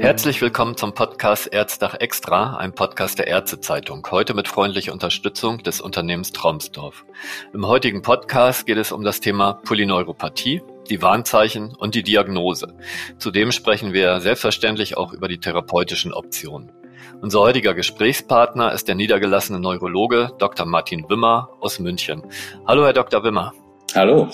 Herzlich willkommen zum Podcast Erzdach Extra, ein Podcast der Ärztezeitung. Heute mit freundlicher Unterstützung des Unternehmens Traumsdorf. Im heutigen Podcast geht es um das Thema Polyneuropathie, die Warnzeichen und die Diagnose. Zudem sprechen wir selbstverständlich auch über die therapeutischen Optionen. Unser heutiger Gesprächspartner ist der niedergelassene Neurologe Dr. Martin Wimmer aus München. Hallo, Herr Dr. Wimmer. Hallo.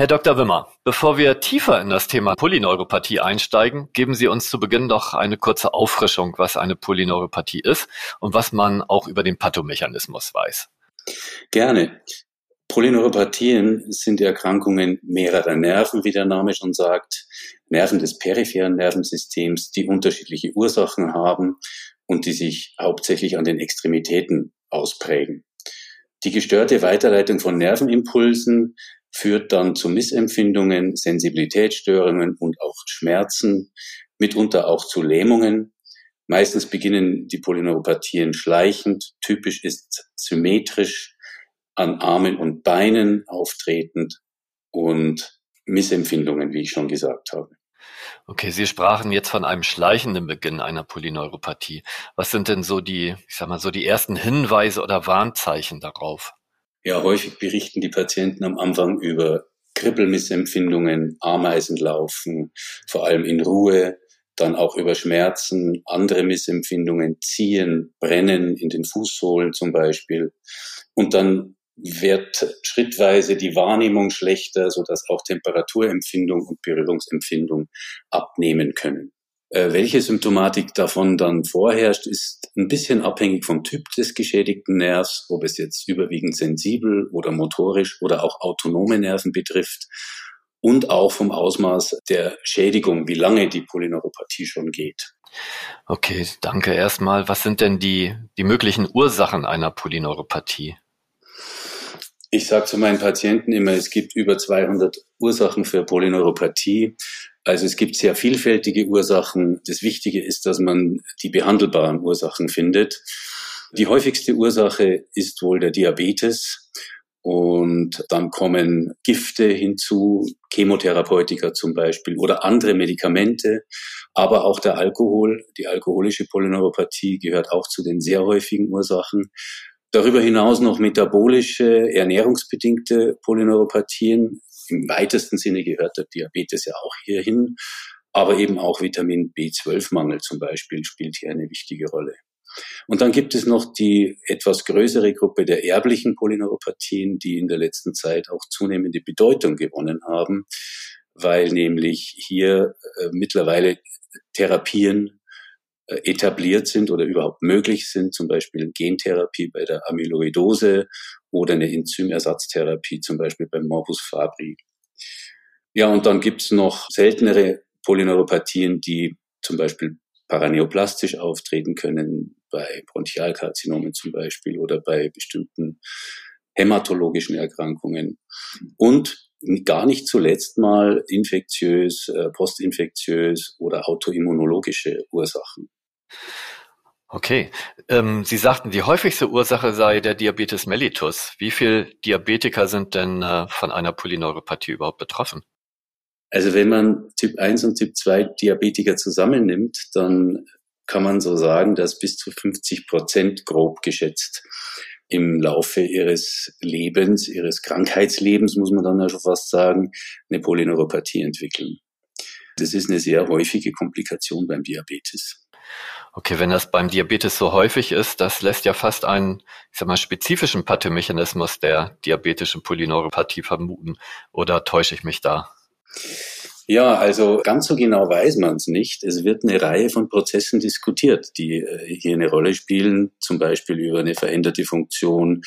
Herr Dr. Wimmer, bevor wir tiefer in das Thema Polyneuropathie einsteigen, geben Sie uns zu Beginn doch eine kurze Auffrischung, was eine Polyneuropathie ist und was man auch über den Pathomechanismus weiß. Gerne. Polyneuropathien sind Erkrankungen mehrerer Nerven, wie der Name schon sagt, Nerven des peripheren Nervensystems, die unterschiedliche Ursachen haben und die sich hauptsächlich an den Extremitäten ausprägen. Die gestörte Weiterleitung von Nervenimpulsen führt dann zu Missempfindungen, Sensibilitätsstörungen und auch Schmerzen, mitunter auch zu Lähmungen. Meistens beginnen die Polyneuropathien schleichend. Typisch ist symmetrisch an Armen und Beinen auftretend und Missempfindungen, wie ich schon gesagt habe. Okay, Sie sprachen jetzt von einem schleichenden Beginn einer Polyneuropathie. Was sind denn so die, ich sag mal, so die ersten Hinweise oder Warnzeichen darauf? Ja, häufig berichten die Patienten am Anfang über Kribbelmissempfindungen, Ameisenlaufen, vor allem in Ruhe, dann auch über Schmerzen, andere Missempfindungen, Ziehen, Brennen in den Fußsohlen zum Beispiel. Und dann wird schrittweise die Wahrnehmung schlechter, sodass auch Temperaturempfindung und Berührungsempfindung abnehmen können. Äh, welche Symptomatik davon dann vorherrscht, ist ein bisschen abhängig vom Typ des geschädigten Nervs, ob es jetzt überwiegend sensibel oder motorisch oder auch autonome Nerven betrifft und auch vom Ausmaß der Schädigung, wie lange die Polyneuropathie schon geht. Okay, danke erstmal. Was sind denn die, die möglichen Ursachen einer Polyneuropathie? Ich sage zu meinen Patienten immer, es gibt über 200 Ursachen für Polyneuropathie. Also es gibt sehr vielfältige Ursachen. Das Wichtige ist, dass man die behandelbaren Ursachen findet. Die häufigste Ursache ist wohl der Diabetes. Und dann kommen Gifte hinzu, Chemotherapeutika zum Beispiel oder andere Medikamente, aber auch der Alkohol. Die alkoholische Polyneuropathie gehört auch zu den sehr häufigen Ursachen. Darüber hinaus noch metabolische, ernährungsbedingte Polyneuropathien, im weitesten Sinne gehört der Diabetes ja auch hierhin, aber eben auch Vitamin B12-Mangel zum Beispiel spielt hier eine wichtige Rolle. Und dann gibt es noch die etwas größere Gruppe der erblichen Polyneuropathien, die in der letzten Zeit auch zunehmende Bedeutung gewonnen haben, weil nämlich hier äh, mittlerweile Therapien äh, etabliert sind oder überhaupt möglich sind, zum Beispiel Gentherapie bei der Amyloidose oder eine Enzymersatztherapie, zum Beispiel beim Morbus Fabri. Ja, und dann gibt's noch seltenere Polyneuropathien, die zum Beispiel paraneoplastisch auftreten können, bei Bronchialkarzinomen zum Beispiel oder bei bestimmten hämatologischen Erkrankungen. Und gar nicht zuletzt mal infektiös, äh, postinfektiös oder autoimmunologische Ursachen. Okay. Ähm, Sie sagten, die häufigste Ursache sei der Diabetes mellitus. Wie viele Diabetiker sind denn äh, von einer Polyneuropathie überhaupt betroffen? Also wenn man Typ 1 und Typ 2 Diabetiker zusammennimmt, dann kann man so sagen, dass bis zu 50 Prozent grob geschätzt im Laufe ihres Lebens, ihres Krankheitslebens, muss man dann ja schon fast sagen, eine Polyneuropathie entwickeln. Das ist eine sehr häufige Komplikation beim Diabetes. Okay, wenn das beim Diabetes so häufig ist, das lässt ja fast einen, ich sag mal, spezifischen Pathomechanismus der diabetischen Polyneuropathie vermuten. Oder täusche ich mich da? Ja, also ganz so genau weiß man es nicht. Es wird eine Reihe von Prozessen diskutiert, die äh, hier eine Rolle spielen, zum Beispiel über eine veränderte Funktion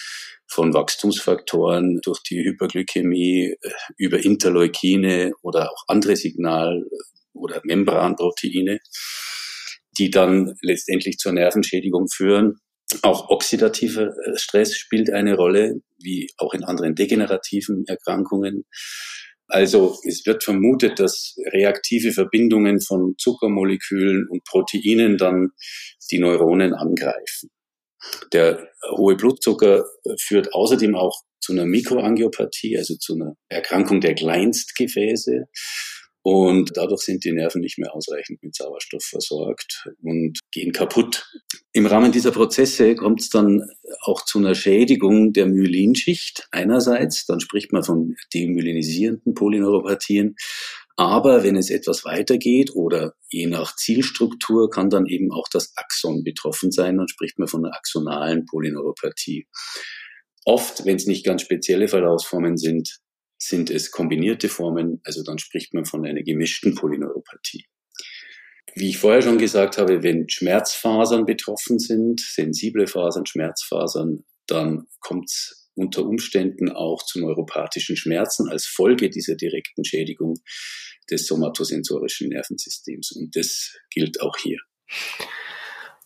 von Wachstumsfaktoren durch die Hyperglykämie, äh, über Interleukine oder auch andere Signal- oder Membranproteine die dann letztendlich zur Nervenschädigung führen. Auch oxidativer äh, Stress spielt eine Rolle, wie auch in anderen degenerativen Erkrankungen. Also es wird vermutet, dass reaktive Verbindungen von Zuckermolekülen und Proteinen dann die Neuronen angreifen. Der hohe Blutzucker äh, führt außerdem auch zu einer Mikroangiopathie, also zu einer Erkrankung der Kleinstgefäße. Und dadurch sind die Nerven nicht mehr ausreichend mit Sauerstoff versorgt und gehen kaputt. Im Rahmen dieser Prozesse kommt es dann auch zu einer Schädigung der Myelinschicht einerseits. Dann spricht man von demyelinisierenden Polyneuropathien. Aber wenn es etwas weitergeht oder je nach Zielstruktur kann dann eben auch das Axon betroffen sein. Dann spricht man von einer axonalen Polyneuropathie. Oft, wenn es nicht ganz spezielle Verlaufsformen sind, sind es kombinierte Formen, also dann spricht man von einer gemischten Polyneuropathie. Wie ich vorher schon gesagt habe, wenn Schmerzfasern betroffen sind, sensible Fasern, Schmerzfasern, dann kommt es unter Umständen auch zu neuropathischen Schmerzen als Folge dieser direkten Schädigung des somatosensorischen Nervensystems. Und das gilt auch hier.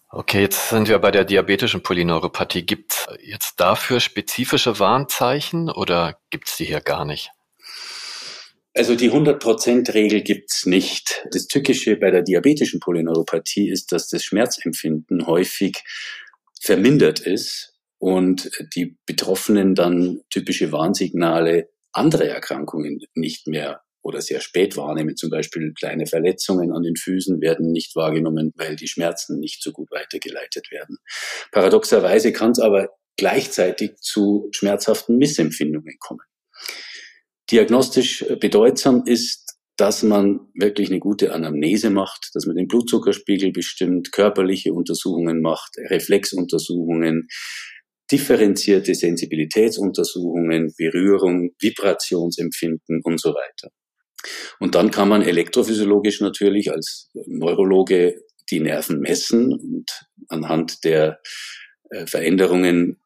Okay, jetzt sind wir bei der diabetischen Polyneuropathie. Gibt es jetzt dafür spezifische Warnzeichen oder gibt es die hier gar nicht? Also die 100%-Regel gibt's nicht. Das Tückische bei der diabetischen Polyneuropathie ist, dass das Schmerzempfinden häufig vermindert ist und die Betroffenen dann typische Warnsignale anderer Erkrankungen nicht mehr oder sehr spät wahrnehmen. Zum Beispiel kleine Verletzungen an den Füßen werden nicht wahrgenommen, weil die Schmerzen nicht so gut weitergeleitet werden. Paradoxerweise kann es aber gleichzeitig zu schmerzhaften Missempfindungen kommen. Diagnostisch bedeutsam ist, dass man wirklich eine gute Anamnese macht, dass man den Blutzuckerspiegel bestimmt, körperliche Untersuchungen macht, Reflexuntersuchungen, differenzierte Sensibilitätsuntersuchungen, Berührung, Vibrationsempfinden und so weiter. Und dann kann man elektrophysiologisch natürlich als Neurologe die Nerven messen und anhand der äh, Veränderungen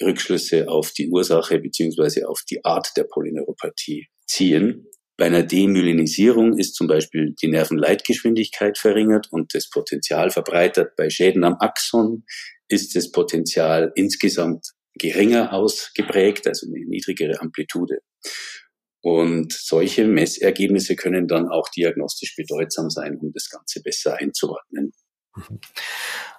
Rückschlüsse auf die Ursache beziehungsweise auf die Art der Polyneuropathie ziehen. Bei einer Demyelinisierung ist zum Beispiel die Nervenleitgeschwindigkeit verringert und das Potenzial verbreitert. Bei Schäden am Axon ist das Potenzial insgesamt geringer ausgeprägt, also eine niedrigere Amplitude. Und solche Messergebnisse können dann auch diagnostisch bedeutsam sein, um das Ganze besser einzuordnen.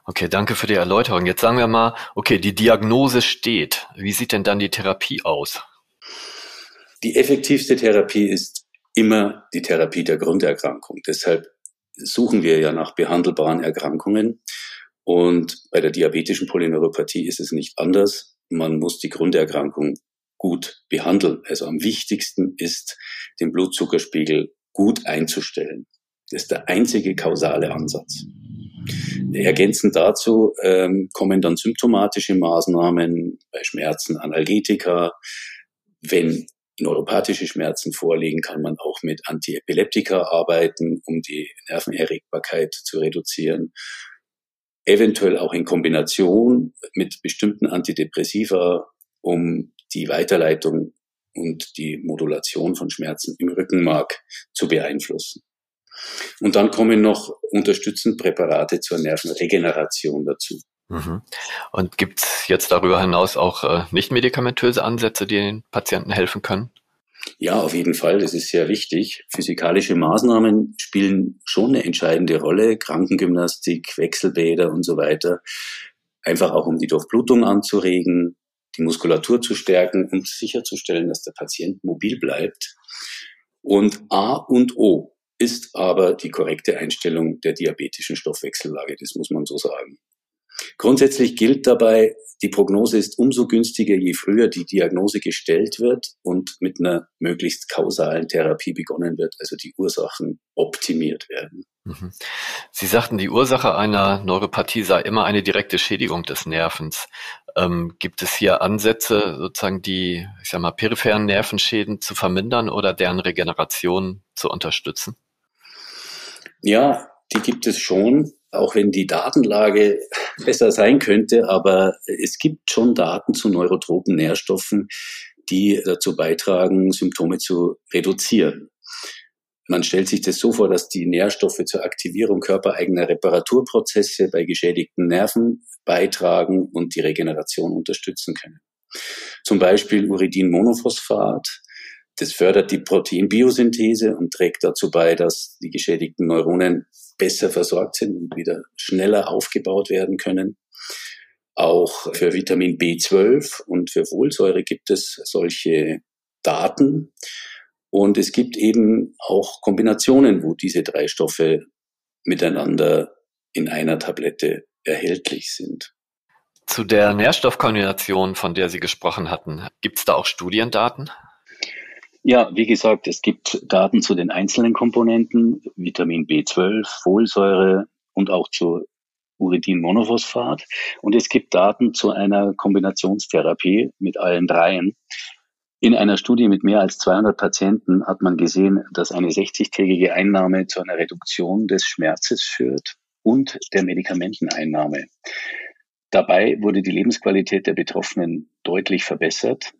Okay, danke für die Erläuterung. Jetzt sagen wir mal, okay, die Diagnose steht. Wie sieht denn dann die Therapie aus? Die effektivste Therapie ist immer die Therapie der Grunderkrankung. Deshalb suchen wir ja nach behandelbaren Erkrankungen. Und bei der diabetischen Polyneuropathie ist es nicht anders. Man muss die Grunderkrankung gut behandeln. Also am wichtigsten ist, den Blutzuckerspiegel gut einzustellen. Das ist der einzige kausale Ansatz. Ergänzend dazu ähm, kommen dann symptomatische Maßnahmen bei Schmerzen, Analgetika. Wenn neuropathische Schmerzen vorliegen, kann man auch mit Antiepileptika arbeiten, um die Nervenerregbarkeit zu reduzieren. Eventuell auch in Kombination mit bestimmten Antidepressiva, um die Weiterleitung und die Modulation von Schmerzen im Rückenmark zu beeinflussen. Und dann kommen noch unterstützend Präparate zur Nervenregeneration dazu. Mhm. Und gibt es jetzt darüber hinaus auch äh, nicht-medikamentöse Ansätze, die den Patienten helfen können? Ja, auf jeden Fall. Das ist sehr wichtig. Physikalische Maßnahmen spielen schon eine entscheidende Rolle. Krankengymnastik, Wechselbäder und so weiter. Einfach auch, um die Durchblutung anzuregen, die Muskulatur zu stärken und sicherzustellen, dass der Patient mobil bleibt. Und A und O ist aber die korrekte Einstellung der diabetischen Stoffwechsellage. Das muss man so sagen. Grundsätzlich gilt dabei, die Prognose ist umso günstiger, je früher die Diagnose gestellt wird und mit einer möglichst kausalen Therapie begonnen wird, also die Ursachen optimiert werden. Mhm. Sie sagten, die Ursache einer Neuropathie sei immer eine direkte Schädigung des Nervens. Ähm, gibt es hier Ansätze, sozusagen die, ich sag mal, peripheren Nervenschäden zu vermindern oder deren Regeneration zu unterstützen? Ja, die gibt es schon, auch wenn die Datenlage besser sein könnte, aber es gibt schon Daten zu neurotropen Nährstoffen, die dazu beitragen, Symptome zu reduzieren. Man stellt sich das so vor, dass die Nährstoffe zur Aktivierung körpereigener Reparaturprozesse bei geschädigten Nerven beitragen und die Regeneration unterstützen können. Zum Beispiel Uridinmonophosphat. Das fördert die Proteinbiosynthese und trägt dazu bei, dass die geschädigten Neuronen besser versorgt sind und wieder schneller aufgebaut werden können. Auch für Vitamin B12 und für Folsäure gibt es solche Daten. Und es gibt eben auch Kombinationen, wo diese drei Stoffe miteinander in einer Tablette erhältlich sind. Zu der Nährstoffkombination, von der Sie gesprochen hatten, gibt es da auch Studiendaten? Ja, wie gesagt, es gibt Daten zu den einzelnen Komponenten, Vitamin B12, Folsäure und auch zu Uridinmonophosphat. Und es gibt Daten zu einer Kombinationstherapie mit allen dreien. In einer Studie mit mehr als 200 Patienten hat man gesehen, dass eine 60-tägige Einnahme zu einer Reduktion des Schmerzes führt und der Medikamenteneinnahme. Dabei wurde die Lebensqualität der Betroffenen deutlich verbessert.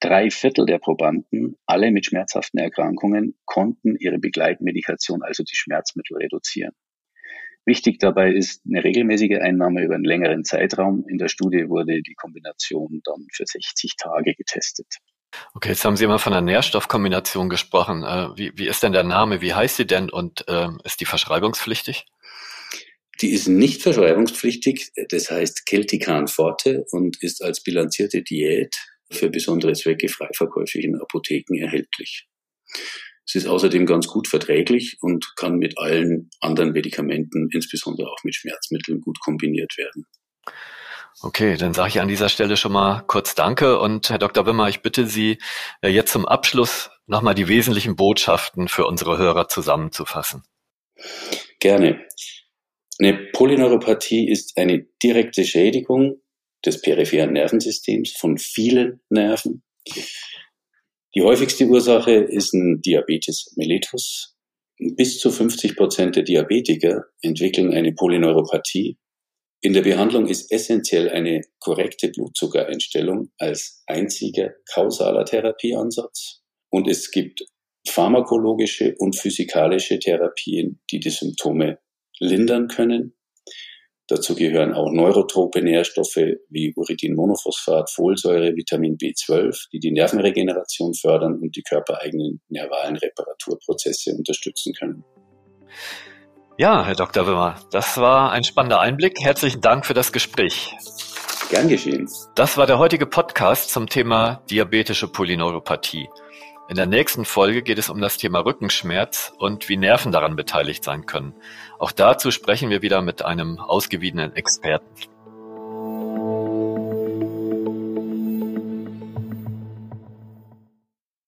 Drei Viertel der Probanden, alle mit schmerzhaften Erkrankungen, konnten ihre Begleitmedikation, also die Schmerzmittel, reduzieren. Wichtig dabei ist eine regelmäßige Einnahme über einen längeren Zeitraum. In der Studie wurde die Kombination dann für 60 Tage getestet. Okay, jetzt haben Sie immer von einer Nährstoffkombination gesprochen. Äh, wie, wie ist denn der Name? Wie heißt sie denn und ähm, ist die verschreibungspflichtig? Die ist nicht verschreibungspflichtig. Das heißt Celtican Forte und ist als bilanzierte Diät für besondere Zwecke frei verkäuflich in Apotheken erhältlich. Es ist außerdem ganz gut verträglich und kann mit allen anderen Medikamenten, insbesondere auch mit Schmerzmitteln, gut kombiniert werden. Okay, dann sage ich an dieser Stelle schon mal kurz Danke und Herr Dr. Wimmer, ich bitte Sie äh, jetzt zum Abschluss nochmal die wesentlichen Botschaften für unsere Hörer zusammenzufassen. Gerne. Eine Polyneuropathie ist eine direkte Schädigung des peripheren Nervensystems von vielen Nerven. Die häufigste Ursache ist ein Diabetes mellitus. Bis zu 50 Prozent der Diabetiker entwickeln eine Polyneuropathie. In der Behandlung ist essentiell eine korrekte Blutzuckereinstellung als einziger kausaler Therapieansatz. Und es gibt pharmakologische und physikalische Therapien, die die Symptome lindern können. Dazu gehören auch neurotrope Nährstoffe wie Uridinmonophosphat, Folsäure, Vitamin B12, die die Nervenregeneration fördern und die körpereigenen nervalen Reparaturprozesse unterstützen können. Ja, Herr Dr. Wimmer, das war ein spannender Einblick. Herzlichen Dank für das Gespräch. Gern geschehen. Das war der heutige Podcast zum Thema diabetische Polyneuropathie. In der nächsten Folge geht es um das Thema Rückenschmerz und wie Nerven daran beteiligt sein können. Auch dazu sprechen wir wieder mit einem ausgewiesenen Experten.